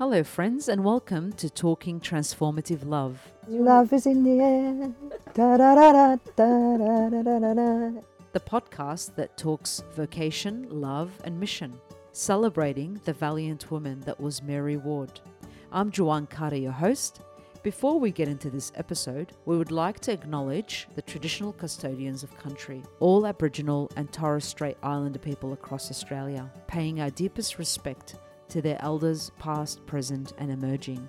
Hello, friends, and welcome to Talking Transformative Love. Love is in the air. The podcast that talks vocation, love, and mission, celebrating the valiant woman that was Mary Ward. I'm Joanne Carter, your host. Before we get into this episode, we would like to acknowledge the traditional custodians of country, all Aboriginal and Torres Strait Islander people across Australia, paying our deepest respect to their elders, past, present, and emerging.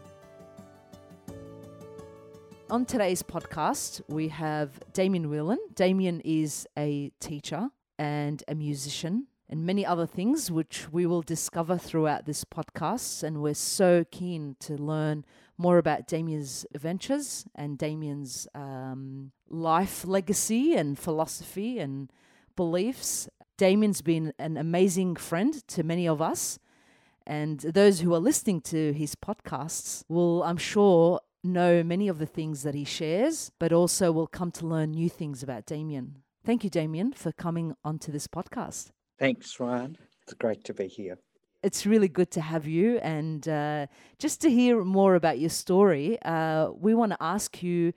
On today's podcast, we have Damian Whelan. Damian is a teacher and a musician and many other things, which we will discover throughout this podcast. And we're so keen to learn more about Damian's adventures and Damian's um, life legacy and philosophy and beliefs. Damian's been an amazing friend to many of us. And those who are listening to his podcasts will, I'm sure, know many of the things that he shares, but also will come to learn new things about Damian. Thank you, Damian, for coming onto this podcast. Thanks, Ryan. It's great to be here. It's really good to have you. And uh, just to hear more about your story, uh, we want to ask you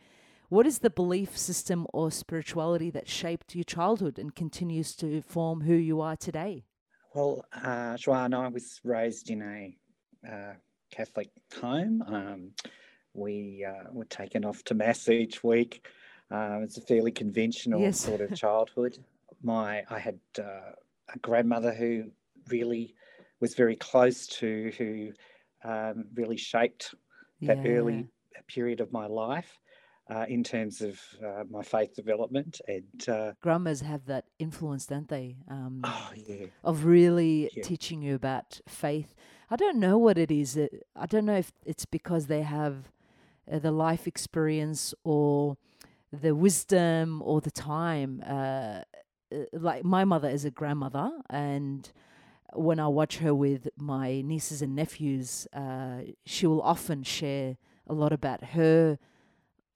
what is the belief system or spirituality that shaped your childhood and continues to form who you are today? Well, uh, Joanne, I was raised in a uh, Catholic home. Um, we uh, were taken off to mass each week. Uh, it's a fairly conventional Yes. sort of childhood. My, I had uh, a grandmother who really was very close to, who um, really shaped that Yeah. early period of my life uh, in terms of uh, my faith development. And uh, Grandmas have that influence, don't they? Um, oh yeah, of really Yeah. teaching you about faith. I don't know what it is. I don't know if it's because they have uh, the life experience or the wisdom or the time. Uh, uh, like my mother is a grandmother, and when I watch her with my nieces and nephews, uh, she will often share a lot about her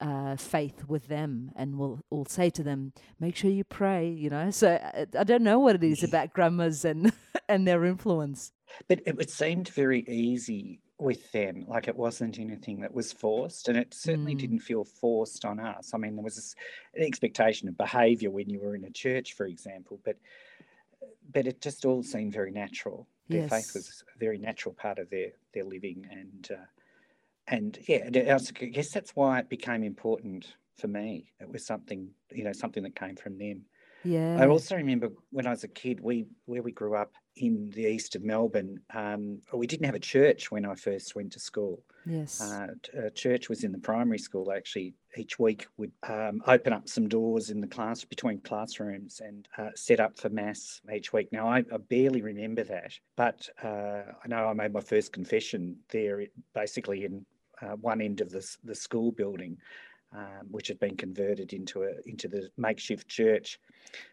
uh, faith with them and we'll, will say to them, make sure you pray, you know. So I, I don't know what it is about grandmas and and their influence. But it, it seemed very easy with them, like it wasn't anything that was forced, and it certainly Mm. didn't feel forced on us. I mean, there was this, an expectation of behaviour when you were in a church, for example, but but it just all seemed very natural. Their faith was a very natural part of their their living, and uh, and yeah, I guess that's why it became important for me. It was something, you know, something that came from them. Yeah. I also remember when I was a kid, we where we grew up in the east of Melbourne, um, we didn't have a church when I first went to school. yes. Uh, church was in the primary school. Actually, each week would um, open up some doors in the class between classrooms and uh, set up for mass each week. Now I, I barely remember that, but uh, I know I made my first confession there, basically in uh, one end of the the school building. Um, which had been converted into a into the makeshift church.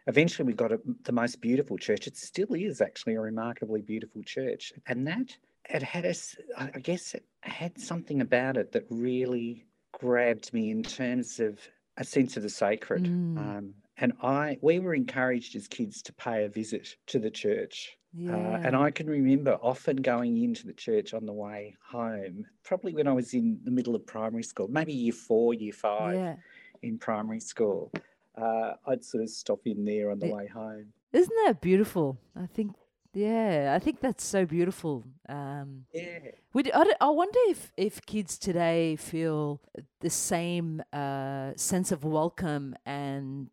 Eventually, we got a, the most beautiful church. It still is actually a remarkably beautiful church, and that it had us. I guess it had something about it that really grabbed me in terms of a sense of the sacred. Mm. Um, and I, we were encouraged as kids to pay a visit to the church. Yeah. Uh, and I can remember often going into the church on the way home, probably when I was in the middle of primary school, maybe year four, year five yeah. in primary school. Uh, I'd sort of stop in there on the Yeah. way home. Isn't that beautiful? I think. Yeah, I think that's so beautiful. Um, Yeah. we d- I, I wonder if, if kids today feel the same uh, sense of welcome and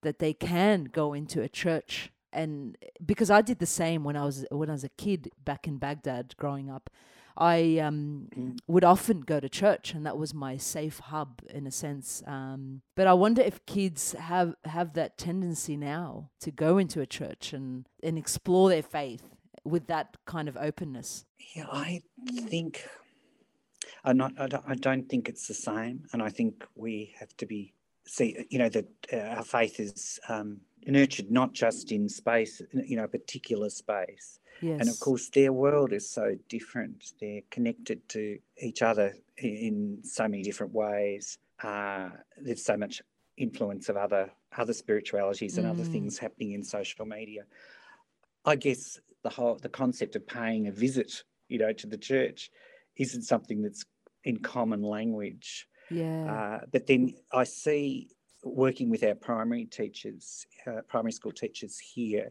that they can go into a church and because I did the same when I was when I was a kid back in Baghdad growing up, I um, Mm. would often go to church, and that was my safe hub in a sense. Um, but I wonder if kids have have that tendency now to go into a church and and explore their faith with that kind of openness. Yeah, I think I'm not. I don't, I don't think it's the same, and I think we have to be see. You know that uh, our faith is um, nurtured not just in space, you know, a particular space, Yes, and of course their world is so different. They're connected to each other in so many different ways. Uh, there's so much influence of other other spiritualities and other Mm. things happening in social media. I guess the whole the concept of paying a visit you know, to the church isn't something that's in common language. Yeah. Uh, but then I see working with our primary teachers, uh, primary school teachers here.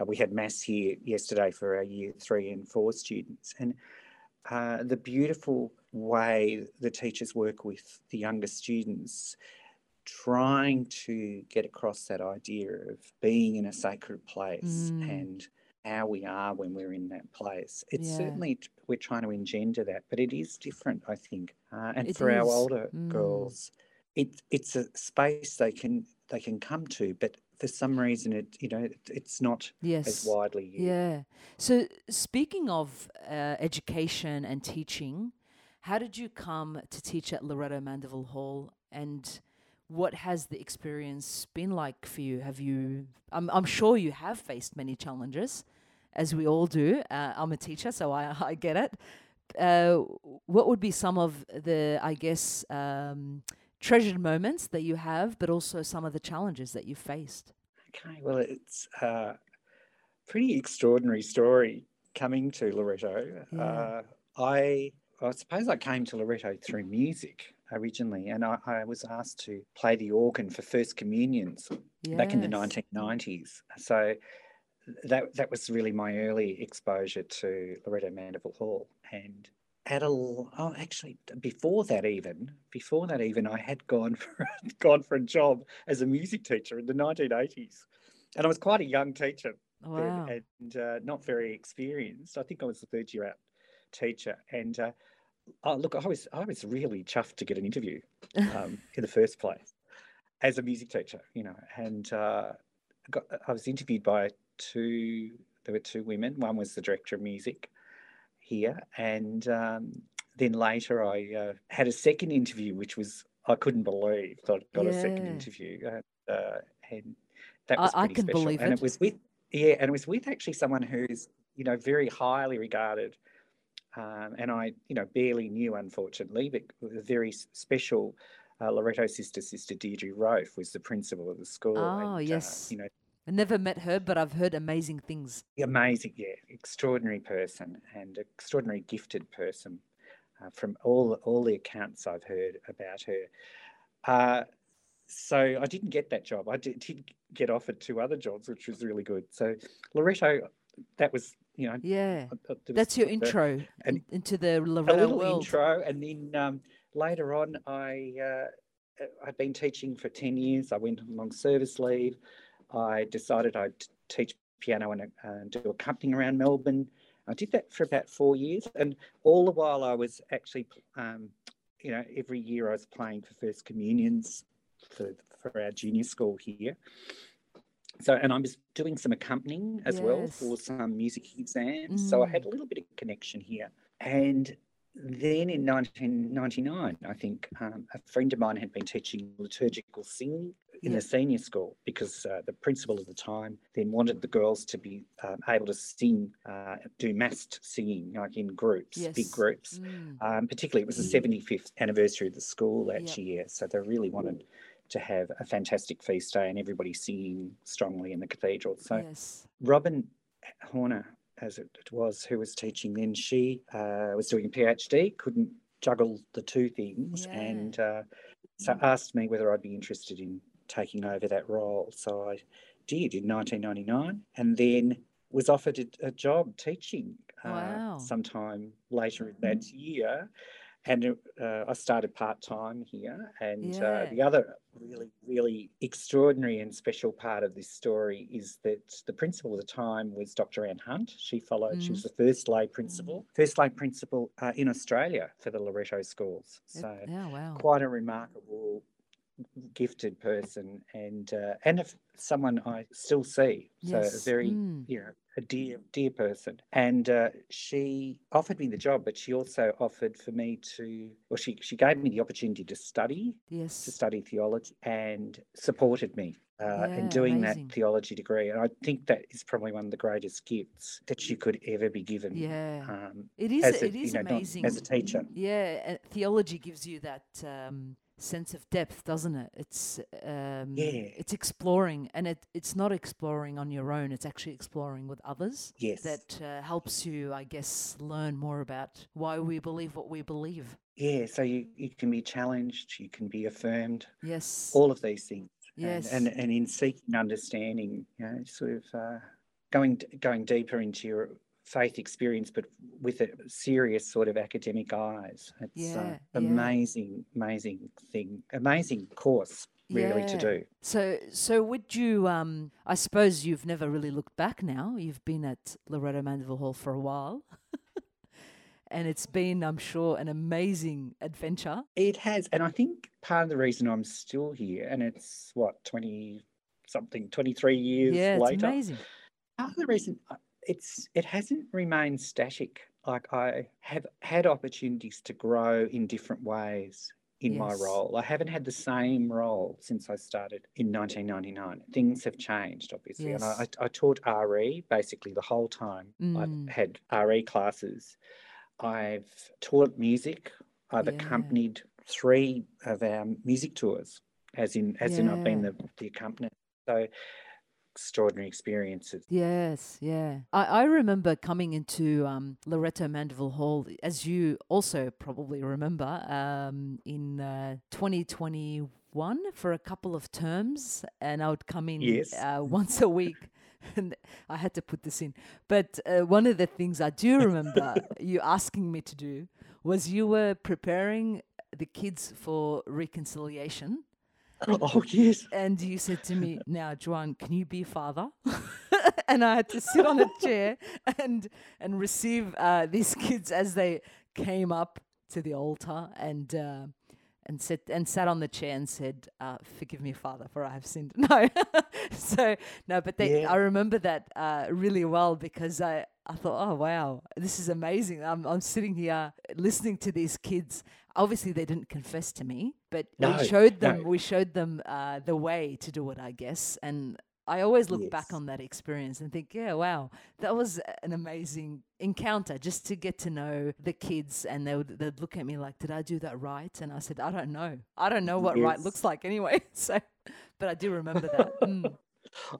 Uh, we had mass here yesterday for our year three and four students, and uh, the beautiful way the teachers work with the younger students, trying to get across that idea of being in a sacred place Mm. and how we are when we're in that place. It's Yeah. certainly we're trying to engender that, but it is different, I think. Uh, and It for our older Mm. girls, it it's a space they can they can come to, but for some reason, it you know it, it's not yes. as widely used. Yeah. So speaking of uh, education and teaching, how did you come to teach at Loreto Mandeville Hall, and what has the experience been like for you? Have you? I'm I'm sure you have faced many challenges, as we all do. Uh, I'm a teacher, so I I get it. Uh, what would be some of the I guess um, treasured moments that you have, but also some of the challenges that you faced? Okay, well, it's a pretty extraordinary story coming to Loreto. Yeah. Uh, I, I suppose I came to Loreto through music originally, and I, I was asked to play the organ for First Communions back in the 1990s. So that that was really my early exposure to Loreto Mandeville Hall. And at a oh, actually before that even before that even I had gone for gone for a job as a music teacher in the 1980s, and I was quite a young teacher Wow. then and uh, not very experienced. I think I was the third year out teacher, and uh, oh, look, I was I was really chuffed to get an interview um, in the first place as a music teacher, you know, and uh, got, I was interviewed by two. There were two women. One was the director of music here, and um, then later I uh, had a second interview, which was I couldn't believe I got a second interview, uh, uh, and that was I pretty can special. believe and it. it was with yeah, and it was with actually someone who's you know very highly regarded. Um, and I, you know, barely knew, unfortunately, but a very special uh, Loreto sister, Sister Deirdre Rofe, was the principal of the school. Oh, and, uh, yes. you know, I never met her, but I've heard amazing things. amazing, yeah, extraordinary person and extraordinary gifted person uh, from all all the accounts I've heard about her. Uh, so I didn't get that job. I did, did get offered two other jobs, which was really good. So Loreto, that was you know Yeah. was That's your intro and- in- into the a little world. intro, and then um, later on, I uh, I'd been teaching for ten years. I went on long service leave. I decided I'd teach piano and, uh, do accompanying around Melbourne. I did that for about four years, and all the while I was actually, um, you know, every year I was playing for First Communions for for our junior school here. So, and I was doing some accompanying as well for some music exams. So I had a little bit of connection here. And then in 1999, I think um, a friend of mine had been teaching liturgical singing in Yeah. the senior school because uh, the principal at the time then wanted the girls to be um, able to sing, uh, do massed singing, like in groups, big groups. Mm. Um, particularly, it was the 75th anniversary of the school that Yep. year, so they really wanted to have a fantastic feast day and everybody singing strongly in the cathedral. So yes. Robin Horner, as it was, who was teaching then, she uh, was doing a PhD, couldn't juggle the two things, Yeah. and uh, so asked me whether I'd be interested in taking over that role. So I did in 1999, and then was offered a, a job teaching uh, Wow. sometime later in that year. And uh, I started part time here. And Yeah. uh, the other really, really extraordinary and special part of this story is that the principal at the time was Dr. Anne Hunt. She followed, she was the first lay principal, first lay principal uh, in Australia for the Loreto schools. So. Wow. quite a remarkable, gifted person and uh, and if someone I still see. So a Yes. very Mm. you know a dear dear person and uh, she offered me the job but she also offered for me to well she she gave me the opportunity to study yes, to study theology and supported me uh, Yeah, in doing amazing. that theology degree and i think that is probably one of the greatest gifts that you could ever be given Yeah. um, it is. A, it is know, amazing. as a teacher Yeah, theology gives you that um, sense of depth, doesn't it? It's um, Yeah. it's exploring, and it it's not exploring on your own. It's actually exploring with others. Yes. That uh, helps you, I guess, learn more about why we believe what we believe. Yeah, so you, you can be challenged, you can be affirmed, Yes. all of these things. And- yes. And, and, in seeking understanding, you know, sort of uh, going going deeper into your faith experience, but with a serious sort of academic eyes. It's Yeah, uh, yeah. amazing, amazing thing, amazing course really to do. So, so would you? Um, I suppose you've never really looked back. Now you've been at Loreto Mandeville Hall for a while, and it's been, I'm sure, an amazing adventure. It has, and I think part of the reason I'm still here, and it's what twenty something, twenty three years yeah, it's later. amazing. Part of the reason uh, it's it hasn't remained static. Like I have had opportunities to grow in different ways in my role. I haven't had the same role since I started in 1999. Things have changed, obviously, and I, I, taught RE basically the whole time. Mm. I've had RE classes. I've taught music. I've Yeah. accompanied three of our music tours, as in as in I've been the, the accompanier. So extraordinary experiences. Yes, yeah. I, I remember coming into um, Loreto Mandeville Hall, as you also probably remember, um, in uh, 2021 for a couple of terms, and I would come in Yes. uh, once a week. And I had to put this in. But uh, one of the things I do remember you asking me to do was you were preparing the kids for reconciliation Oh yes. and you said to me, "Now, Juan, can you be father?" and I had to sit on a chair and and receive uh, these kids as they came up to the altar and uh, and said and sat on the chair and said, uh, "Forgive me, Father, for I have sinned." No, so no, but they, Yeah. I remember that uh, really well because I. I thought, oh wow, this is amazing. I'm I'm sitting here listening to these kids. Obviously, they didn't confess to me, but No, we showed them no. we showed them uh, the way to do it, I guess. And I always look back on that experience and think, yeah, wow, that was an amazing encounter just to get to know the kids. And they would they'd look at me like, did I do that right? And I said, I don't know. I don't know what right looks like anyway. So, but I do remember that. Mm.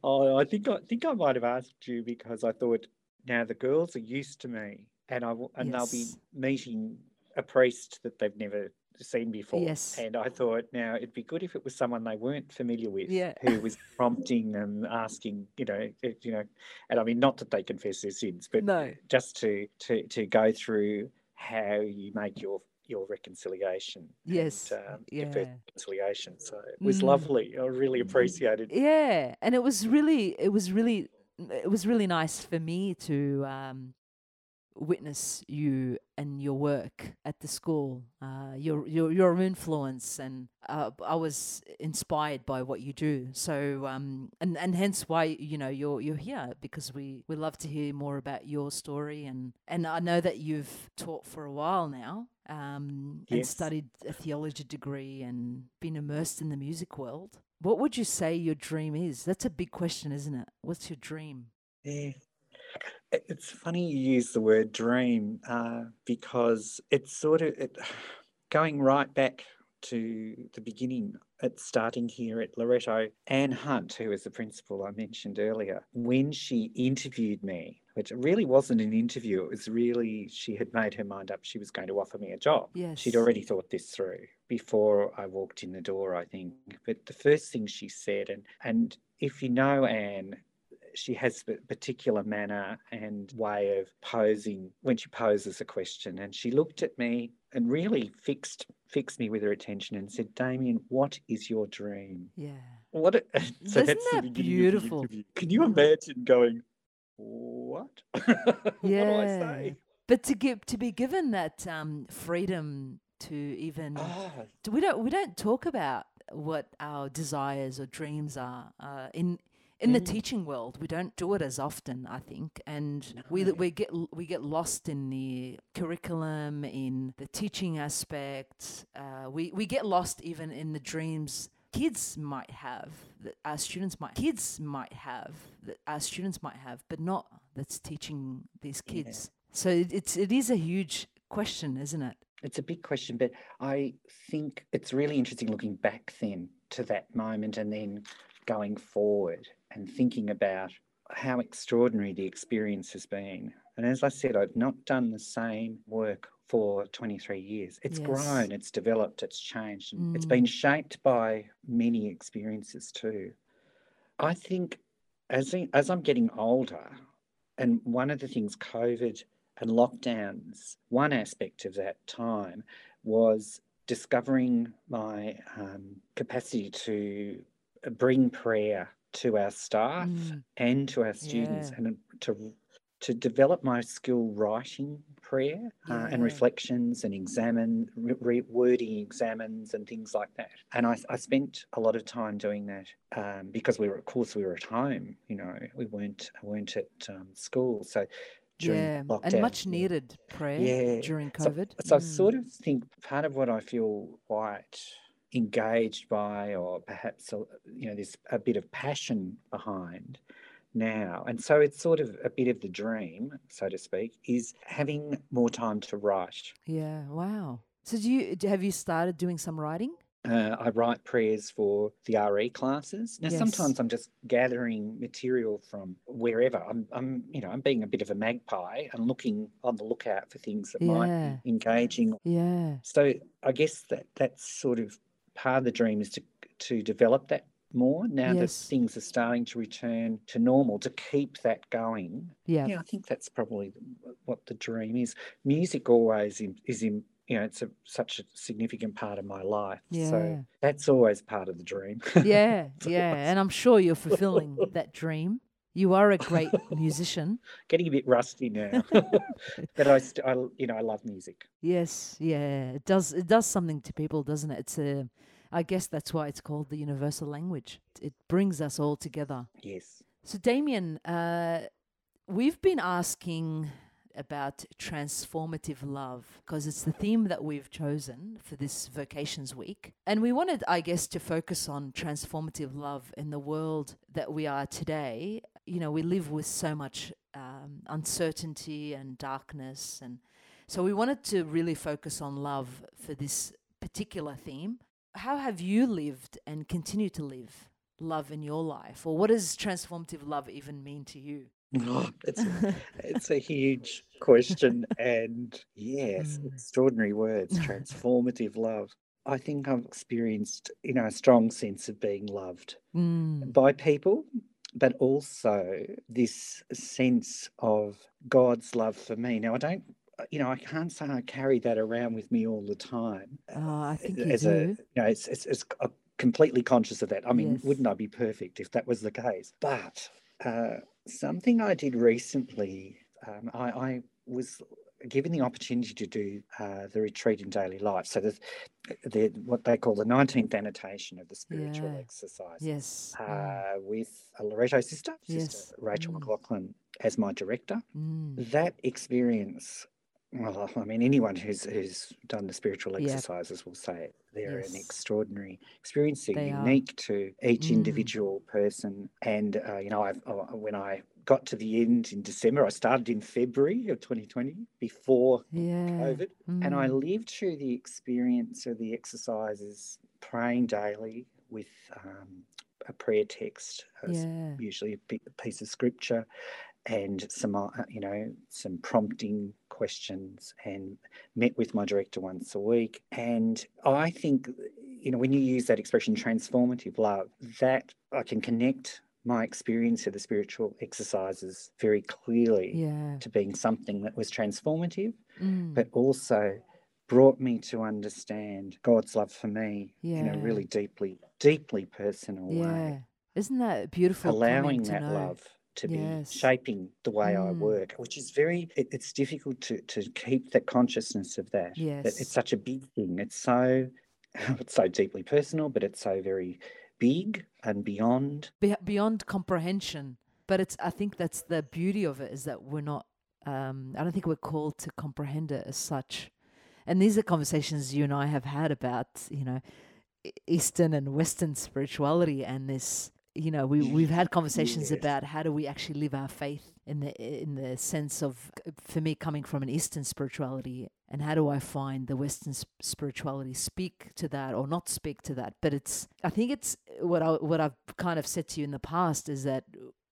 Oh, I think I think I might have asked you because I thought now the girls are used to me, and I w- and they'll be meeting a priest that they've never seen before. Yes. And I thought now it'd be good if it was someone they weren't familiar with, Yeah. who was prompting them, asking, you know, it- you know, and I mean not that they confess their sins, but No. just to to to go through how you make your your reconciliation. Yes, And, um, your first yeah. reconciliation. So it was Mm. lovely. I really appreciated. Yeah, and it was really, it was really, it was really nice for me to um, witness you and your work at the school, uh, your your your influence, and uh, I was inspired by what you do. So, um, and and hence why you know you're you're here because we we love to hear more about your story, and and I know that you've taught for a while now. Um, and studied a theology degree and been immersed in the music world. What would you say your dream is? That's a big question, isn't it? What's your dream? Yeah. It's funny you use the word dream uh, because it's sort of it, going right back to the beginning at starting here at Loreto. Anne Hunt, who was the principal I mentioned earlier, when she interviewed me, which really wasn't an interview, it was really she had made her mind up she was going to offer me a job. Yes. She'd already thought this through before I walked in the door, I think. But the first thing she said, and and if you know Anne, she has a particular manner and way of posing when she poses a question. And she looked at me and really fixed fixed me with her attention and said, Damian, what is your dream? Yeah. What? A, so Isn't that beautiful? Can you mm. imagine going, what? what do I Yeah. say? But to give to be given that um, freedom to even Ah, we don't we don't talk about what our desires or dreams are uh, in in the Mm. teaching world. We don't do it as often, I think, and we No. we get we get lost in the curriculum, in the teaching aspect. Uh, we we get lost even in the dreams kids might have that our students might kids might have that our students might have, but not that's teaching these Yeah. kids. So it, it's it is a huge question, isn't it? It's a big question, but I think it's really interesting looking back then to that moment and then going forward and thinking about how extraordinary the experience has been. And as I said, I've not done the same work for 23 years. It's Yes. grown, it's developed, it's changed, and it's Mm. been shaped by many experiences too. I think as, I- as I'm getting older, and one of the things COVID and lockdowns, one aspect of that time was discovering my um, capacity to bring prayer to our staff Mm. and to our students Yeah. and to to develop my skill writing prayer uh, and reflections and examine re- re- wording examines and things like that and I, I spent a lot of time doing that um, because we were of course we were at home you know we weren't weren't at um, school so during yeah, lockdown and much needed prayer Yeah. during COVID. So, I Mm. sort of think part of what I feel quite engaged by, or perhaps a- you know, there's a bit of passion behind now, and so it's sort of a bit of the dream, so to speak, is having more time to write. Yeah, wow. So do you have you started doing some writing? Uh, I write prayers for the RE classes. Now, Yes. sometimes I'm just gathering material from wherever. I'm, I'm, you know, I'm being a bit of a magpie and looking on the lookout for things that might be engaging Yeah. So I guess that that's sort of part of the dream is to to develop that more now that things are starting to return to normal to keep that going. Yeah. Yeah, I think that's probably what the dream is. Music always is in you know it's a, such a significant part of my life. Yeah. So that's always part of the dream. Yeah, yeah. always- And I'm sure you're fulfilling that dream. You are a great musician. Getting a bit rusty now, but I, st- I you know I love music. Yes, yeah. It does it does something to people, doesn't it? It's a I guess that's why it's called the universal language. It brings us all together. Yes. So Damian, uh, we've been asking about transformative love because it's the theme that we've chosen for this vocations week. And we wanted, I guess, to focus on transformative love in the world that we are today. You know, we live with so much um, uncertainty and darkness. And so we wanted to really focus on love for this particular theme. How have you lived and continue to live love in your life? Or what does transformative love even mean to you? Oh, it's a, it's a huge question, and yes, Mm. extraordinary words, transformative love. I think I've experienced, you know, a strong sense of being loved Mm. by people, but also this sense of God's love for me. Now, I don't, you know, I can't say I carry that around with me all the time. Oh, I think you as a, do. you know, it's, it's, it's I'm completely conscious of that. I mean, Yes. wouldn't I be perfect if that was the case? But uh, something I did recently, um, I, I was given the opportunity to do uh, the retreat in daily life. So the, the what they call the 19th annotation of the spiritual Yeah. exercise. Yes. Uh, with a Loreto sister, Yes. sister Rachel Mm. McLaughlin, as my director Mm. that experience well i mean anyone who's who's done the spiritual Yeah. exercises will say it they're an extraordinary experience they're They are. unique to each Mm. individual person and uh, you know I've, uh, when i got to the end in december i started in february of 2020 before Yeah. covid and i Mm. lived through the experience of the exercises praying daily with um, a prayer text Yeah. usually a piece of scripture and some uh, you know some prompting questions and met with my director once a week and i think you know when you use that expression transformative love that i can connect my experience of the spiritual exercises very clearly Yeah. to being something that was transformative Mm. but also brought me to understand god's love for me in a really deeply deeply personal Yeah. way Isn't that beautiful? allowing to that know? love to Yes. be shaping the way I Mm. work, which is very, it, it's difficult to, to keep the consciousness of that. that Yes. It's such a big thing. It's so, it's so deeply personal, but it's so very big and beyond. Be- beyond comprehension. But it's. I think that's the beauty of it is that we're not. Um, I don't think we're called to comprehend it as such. And these are conversations you and I have had about, you know, Eastern and Western spirituality and this you know, we we've had conversations Yes. about how do we actually live our faith in the in the sense of for me coming from an Eastern spirituality and how do I find the Western spirituality speak to that or not speak to that? But it's I think it's what I what I've kind of said to you in the past is that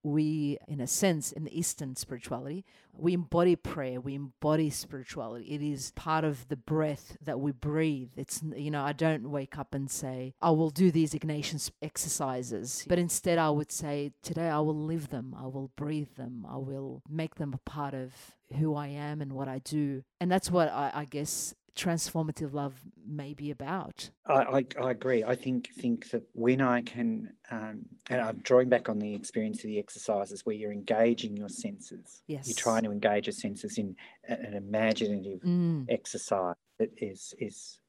we, in a sense, in the Eastern spirituality, we embody prayer, we embody spirituality. It is part of the breath that we breathe. It's, you know, I don't wake up and say, I will do these Ignatian exercises, but instead I would say, today I will live them, I will breathe them, I will make them a part of who I am and what I do. And that's what I, I guess transformative love may be about. I, I, I agree. I think think that when I can, um, and I'm drawing back on the experience of the exercises where you're engaging your senses. Yes. You're trying to engage your senses in an imaginative Mm, exercise that is is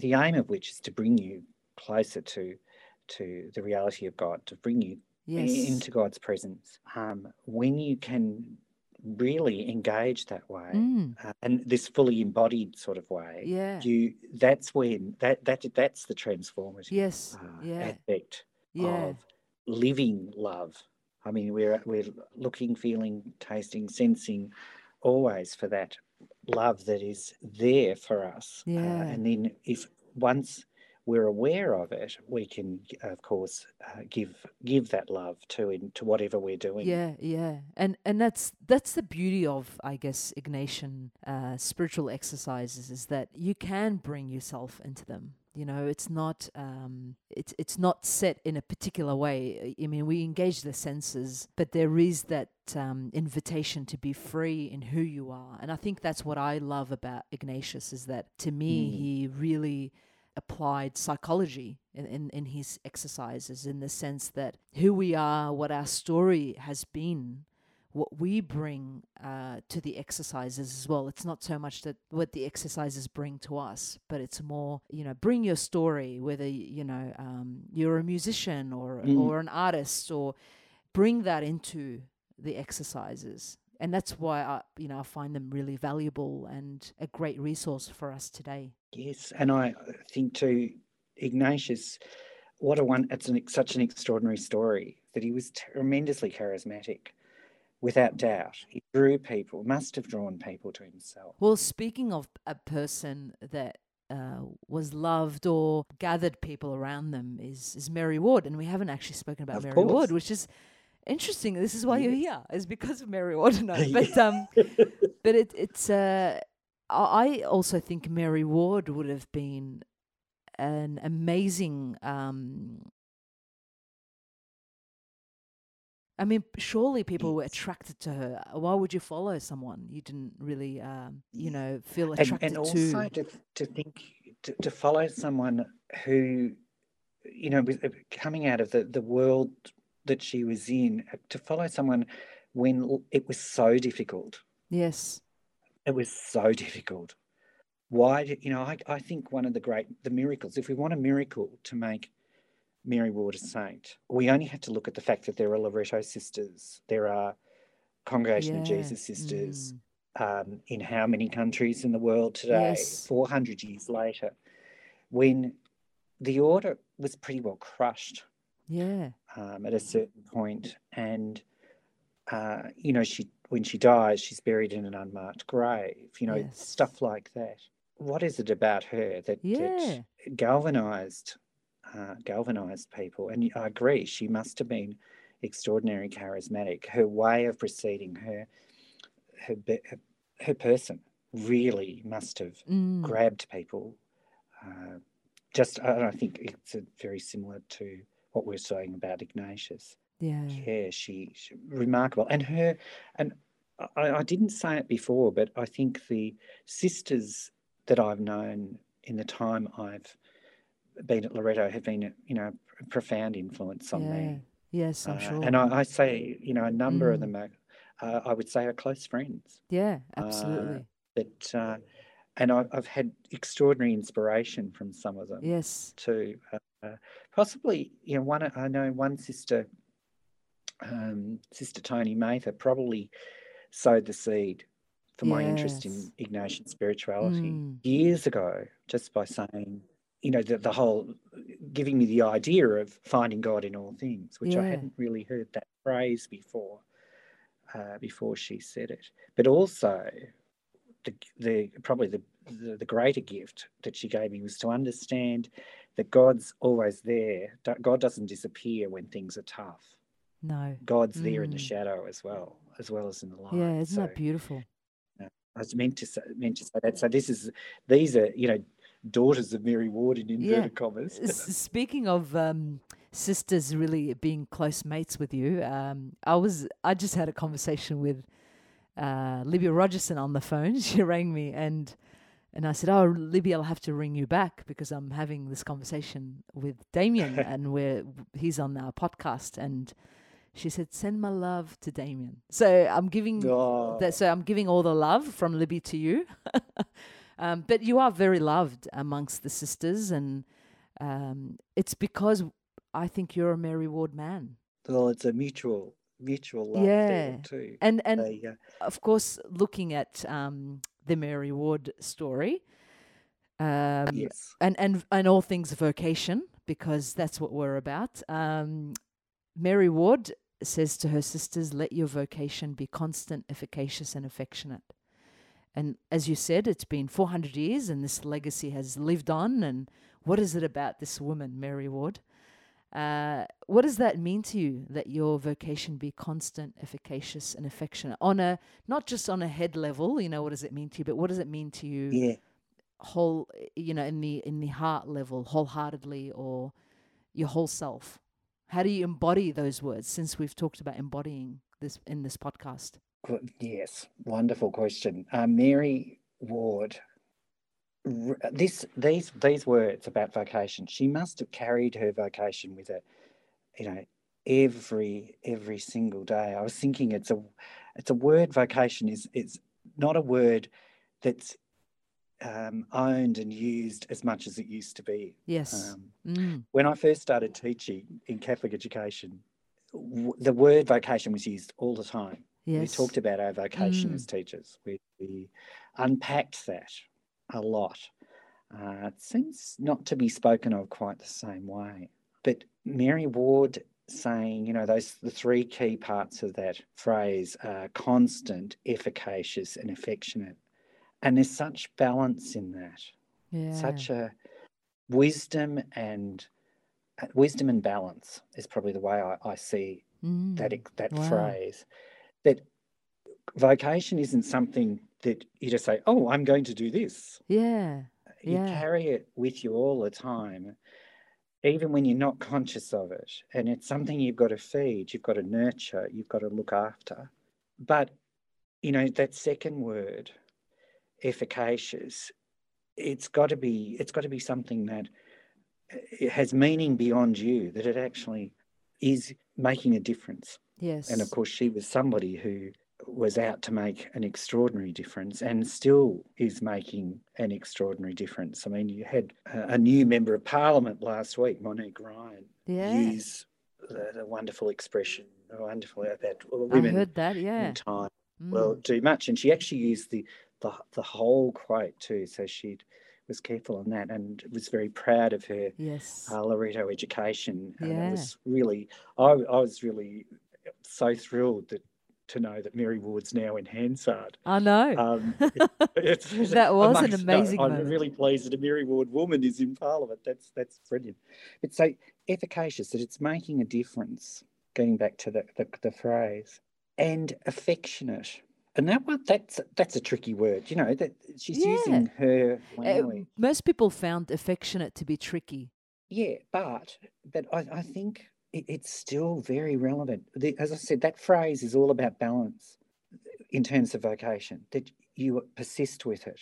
the aim of which is to bring you closer to to the reality of God, to bring you yes. into God's presence. Um, when you can really engage that way, Mm, uh, and this fully embodied sort of way, yeah. you that's when that that that's the transformative Yes. uh, Yeah. aspect Yeah. of living love. I mean, we're we're looking, feeling, tasting, sensing, always for that love that is there for us. Uh, Yeah. and then if once we're aware of it, we can, of course, uh, give give that love to in, to whatever we're doing. Yeah, yeah, and and that's that's the beauty of I guess Ignatian uh, spiritual exercises is that you can bring yourself into them. You know, it's not um, it's it's not set in a particular way. I mean, we engage the senses, but there is that um, invitation to be free in who you are, and I think that's what I love about Ignatius is that to me Mm. he really applied psychology in, in, in his exercises in the sense that who we are, what our story has been, what we bring uh, to the exercises as well. It's not so much that what the exercises bring to us, but it's more, you know, bring your story, whether, you know, um, you're a musician or, Mm. or an artist, or bring that into the exercises. And that's why I, you know, I find them really valuable and a great resource for us today. Yes, and I think too, Ignatius, what a one! It's an, such an extraordinary story that he was tremendously charismatic, without doubt. He drew people, must have drawn people to himself. Well, speaking of a person that uh, was loved or gathered people around them is is Mary Ward, and we haven't actually spoken about Of Mary course. Ward, which is interesting. This is why you're here, is because of Mary Ward. But um, but it it's uh, I also think Mary Ward would have been an amazing um. I mean, surely people were attracted to her. Why would you follow someone you didn't really, um, you know, feel and, attracted and to? also to, to think to, to follow someone who you know uh, coming out of the, the world that she was in to follow someone when it was so difficult Yes. it was so difficult why did you know I, I think one of the great the miracles if we want a miracle to make mary ward a saint we only have to look at the fact that there are loreto sisters there are congregation of jesus sisters Mm. um, in how many countries in the world today, Yes. 400 years later, when the order was pretty well crushed Yeah. Um, at a certain point, and uh, you know, she when she dies, she's buried in an unmarked grave. You know, Yes. stuff like that. What is it about her that, Yeah. that galvanized uh, galvanized people? And I agree, she must have been extraordinary charismatic. Her way of proceeding, her her her, her person, really must have Mm. grabbed people. Uh, just, I I think it's very similar to what we're saying about Ignatius. Yeah. Yeah, she, she remarkable, and her, and I, I didn't say it before, but I think the sisters that I've known in the time I've been at Loreto have been, you know, a profound influence on yeah. me. Yes, I'm Uh, sure. And I, I say, you know, a number of Mm. them are, uh, I would say, are close friends. yeah, uh, absolutely. But uh, and I, I've had extraordinary inspiration from some of them yes. too. Uh, possibly, you know, one I know one sister, um, Sister Toni Matha, probably sowed the seed for my interest in Ignatian spirituality Mm. years ago, just by saying, you know, the, the whole giving me the idea of finding God in all things, which I hadn't really heard that phrase before, uh, before she said it. But also, the, the probably the, the the greater gift that she gave me was to understand that God's always there. God doesn't disappear when things are tough. No. God's there in the Mm. shadow as well, as well as in the light. Yeah, isn't So that beautiful? I was meant to say, meant to say that. So this is these are you know daughters of Mary Ward in inverted commas. Speaking of um, sisters really being close mates with you, um, I was I just had a conversation with uh, Libby Rogerson on the phone. She rang me and and I said, "Oh, Libby, I'll have to ring you back because I'm having this conversation with Damian and we're he's on our podcast." And she said, "Send my love to Damian." So I'm giving Oh, that, so I'm giving all the love from Libby to you. um, but you are very loved amongst the sisters, and um, it's because I think you're a Mary Ward man. well, it's a mutual mutual love Yeah. too. And and uh, of course, looking at um, the Mary Ward story, um, yes, and and and all things vocation because that's what we're about. Um, Mary Ward says to her sisters, "Let your vocation be constant, efficacious, and affectionate." And as you said, it's been 400 years, and this legacy has lived on. And what is it about this woman, Mary Ward? Uh, what does that mean to you that your vocation be constant, efficacious, and affectionate on a not just on a head level? You know, what does it mean to you? But what does it mean to you? yeah. whole you know in the in the heart level wholeheartedly or your whole self how do you embody those words since we've talked about embodying this in this podcast Yes, wonderful question. Uh, Mary Ward, this these these words about vocation, she must have carried her vocation with her, you know, every every single day. I was thinking it's a it's a word vocation is it's not a word that's um, owned and used as much as it used to be. yes Um, mm. when I first started teaching in Catholic education, w- the word vocation was used all the time. yes We talked about our vocation Mm. as teachers. We, we unpacked that a lot. Uh, it seems not to be spoken of quite the same way. But Mary Ward saying, you know, those the three key parts of that phrase are constant, efficacious, and affectionate. And there's such balance in that yeah such a wisdom and uh, wisdom and balance is probably the way I, I see mm. that that wow. phrase. That vocation isn't something that you just say, "Oh, I'm going to do this." yeah You Yeah. carry it with you all the time, even when you're not conscious of it, and it's something you've got to feed, you've got to nurture, you've got to look after. But you know that second word, efficacious, it's got to be it's got to be something that uh, it has meaning beyond you that it actually is making a difference yes and of course she was somebody who was out to make an extraordinary difference and still is making an extraordinary difference i mean you had a, new member of parliament last week monique ryan yeah use the, the wonderful expression wonderful about women i heard that yeah in time Mm. will do much. And she actually used the, the the whole quote too. So she was careful on that and was very proud of her yes uh, Loreto education. And Yeah. it was really, I, I was really so thrilled that to know that Mary Ward's now in Hansard. i know Um, it's, That was an amongst- no, amazing I'm really pleased that a Mary Ward woman is in Parliament. That's that's brilliant. But so efficacious that it's making a difference. Getting back to the, the, the phrase and affectionate, and that one that's that's a tricky word. You know that she's Yeah. using her Uh, most people found affectionate to be tricky Yeah, but but I, I think it, it's still very relevant. As I said, that phrase is all about balance in terms of vocation. That you persist with it,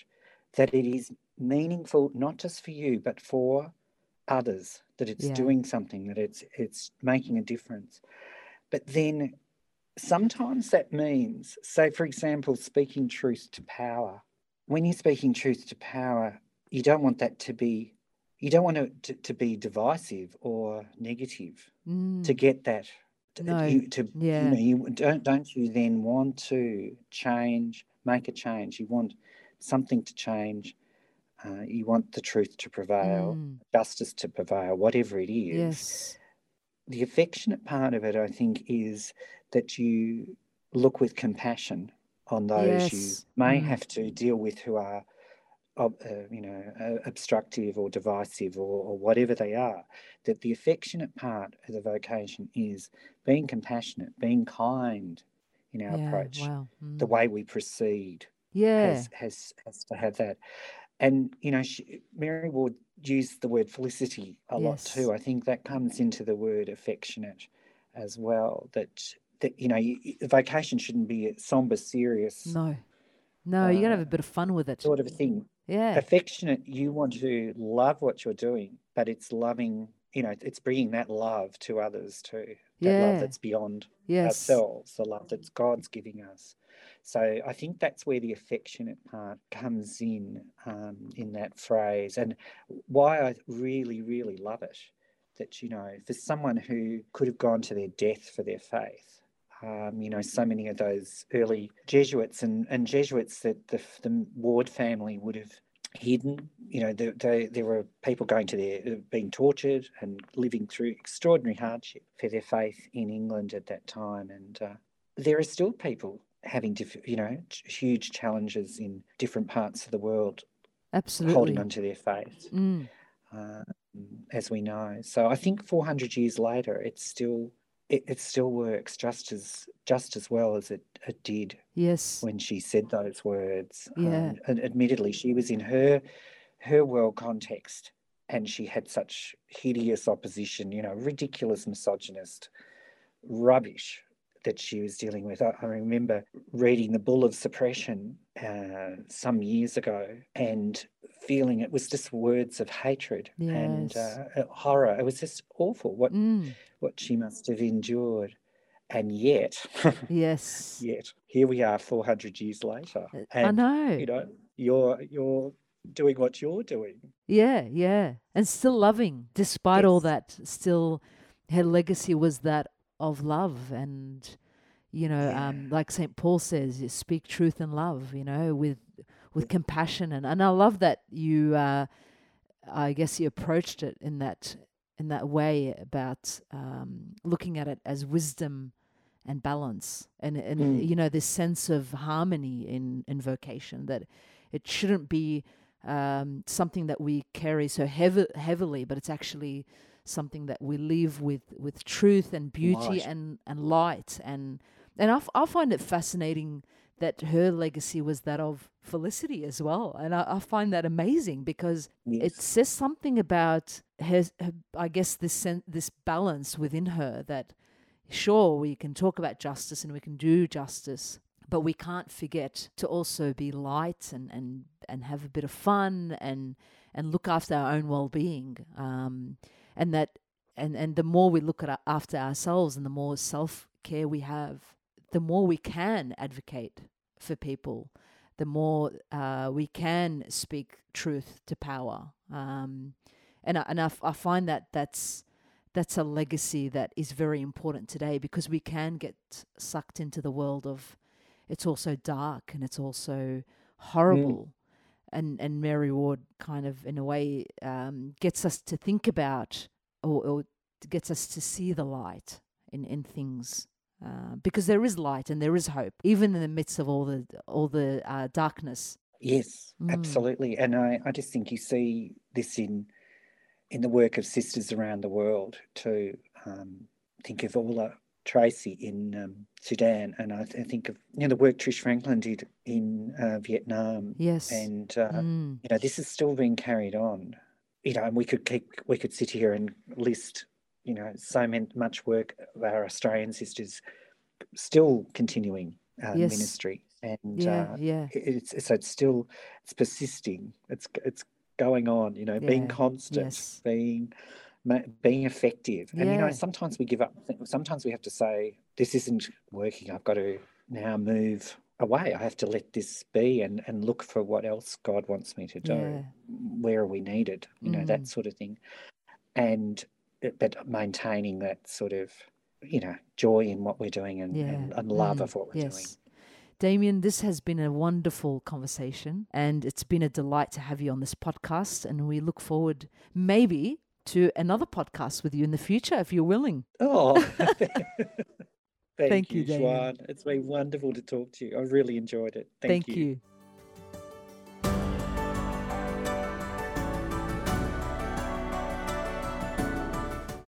that it is meaningful not just for you but for others. That it's Yeah. doing something. That it's it's making a difference. But then sometimes that means, say, for example, speaking truth to power. When you're speaking truth to power, you don't want that to be you don't want it to, to be divisive or negative Mm. to get that to, No, you, to yeah. you know you don't don't you then want to change make a change you want something to change Uh, you want the truth to prevail, Mm. justice to prevail, whatever it is. Yes. The affectionate part of it, I think, is that you look with compassion on those you may Mm. have to deal with who are, uh, you know, uh, obstructive or divisive or, or whatever they are. That the affectionate part of the vocation is being compassionate, being kind in our Yeah. approach, Wow. the Mm. way we proceed Yeah. has has has to have that. And you know, she, Mary Ward used the word felicity a lot too. I think that comes into the word affectionate as well. That that you know, vocation shouldn't be somber, serious No. No, you got to have a uh, bit of fun with it. sort of a thing. Yeah. Affectionate, you want to love what you're doing, but it's loving. You know, it's bringing that love to others too. That Yeah. love that's beyond Yes. ourselves, the love that God's giving us. So I think that's where the affectionate part comes in um, in that phrase, and why I really, really love it. That you know, for someone who could have gone to their death for their faith, um, you know, so many of those early Jesuits and, and Jesuits that the, the Ward family would have hidden. You know, there, there, there were people going to their, being tortured and living through extraordinary hardship for their faith in England at that time. And uh, there are still people having, diff, you know, huge challenges in different parts of the world Absolutely. holding on to their faith, Mm. uh, as we know. So I think 400 years later, it's still. It, it still works just as just as well as it, it did Yes. when she said those words. Yeah. Um, and admittedly, she was in her her world context, and she had such hideous opposition. You know, ridiculous misogynist rubbish that she was dealing with. I, I remember reading the Bull of Suppression uh, some years ago and feeling it was just words of hatred and uh, horror. It was just awful what Mm. what she must have endured, and yet. Yes. Yet here we are, four hundred years later, Uh, and I know. you know you're you're doing what you're doing. Yeah, yeah. And still loving, despite all that, still her legacy was that of love and you know, um, like St. Paul says, you speak truth and love, you know, with with Yeah. compassion and, and I love that you uh I guess you approached it in that in that way about um looking at it as wisdom and balance and and Mm. you know this sense of harmony in in vocation that it shouldn't be um, something that we carry so heavily, but it's actually something that we live with with truth and beauty Light. and and light and and I, f- I find it fascinating that her legacy was that of felicity as well, and I, I find that amazing because it says something about her, her I guess this sen- this balance within her that sure we can talk about justice and we can do justice but we can't forget to also be light and and and have a bit of fun and and look after our own well-being um and that and and the more we look at our, after ourselves and the more self-care we have the more we can advocate for people the more uh, we can speak truth to power. Um and I, and I, f- I find that that's that's a legacy that is very important today because we can get sucked into the world of it's also dark and it's also horrible. And and Mary Ward kind of in a way um, gets us to think about or, or gets us to see the light in in things uh, because there is light and there is hope even in the midst of all the all the uh, darkness Yes, Mm. absolutely. And I, I just think you see this in in the work of sisters around the world too. Um, think of Orla Treacy in um, Sudan, and I, I think of you know the work Trish Franklin did in uh, Vietnam, yes and uh, Mm. you know this is still being carried on. You know, and we could keep we could sit here and list you know so much work of our Australian sisters still continuing uh, Yes. ministry, and yeah uh, yeah. it- it's so it's still it's persisting. It's it's going on you know being constant yes. being being effective. And you know sometimes we give up sometimes we have to say this isn't working. I've got to now move away. I have to let this be and and look for what else god wants me to do. Yeah. where are we needed? You know that Mm. sort of thing. And but maintaining that sort of you know joy in what we're doing and, Yeah. and, and love Mm. of what we're doing yes Damian, this has been a wonderful conversation and it's been a delight to have you on this podcast. And we look forward maybe to another podcast with you in the future if you're willing. Oh, thank, Thank you, you, Juan. It's been wonderful to talk to you. I really enjoyed it. Thank, you. Thank you.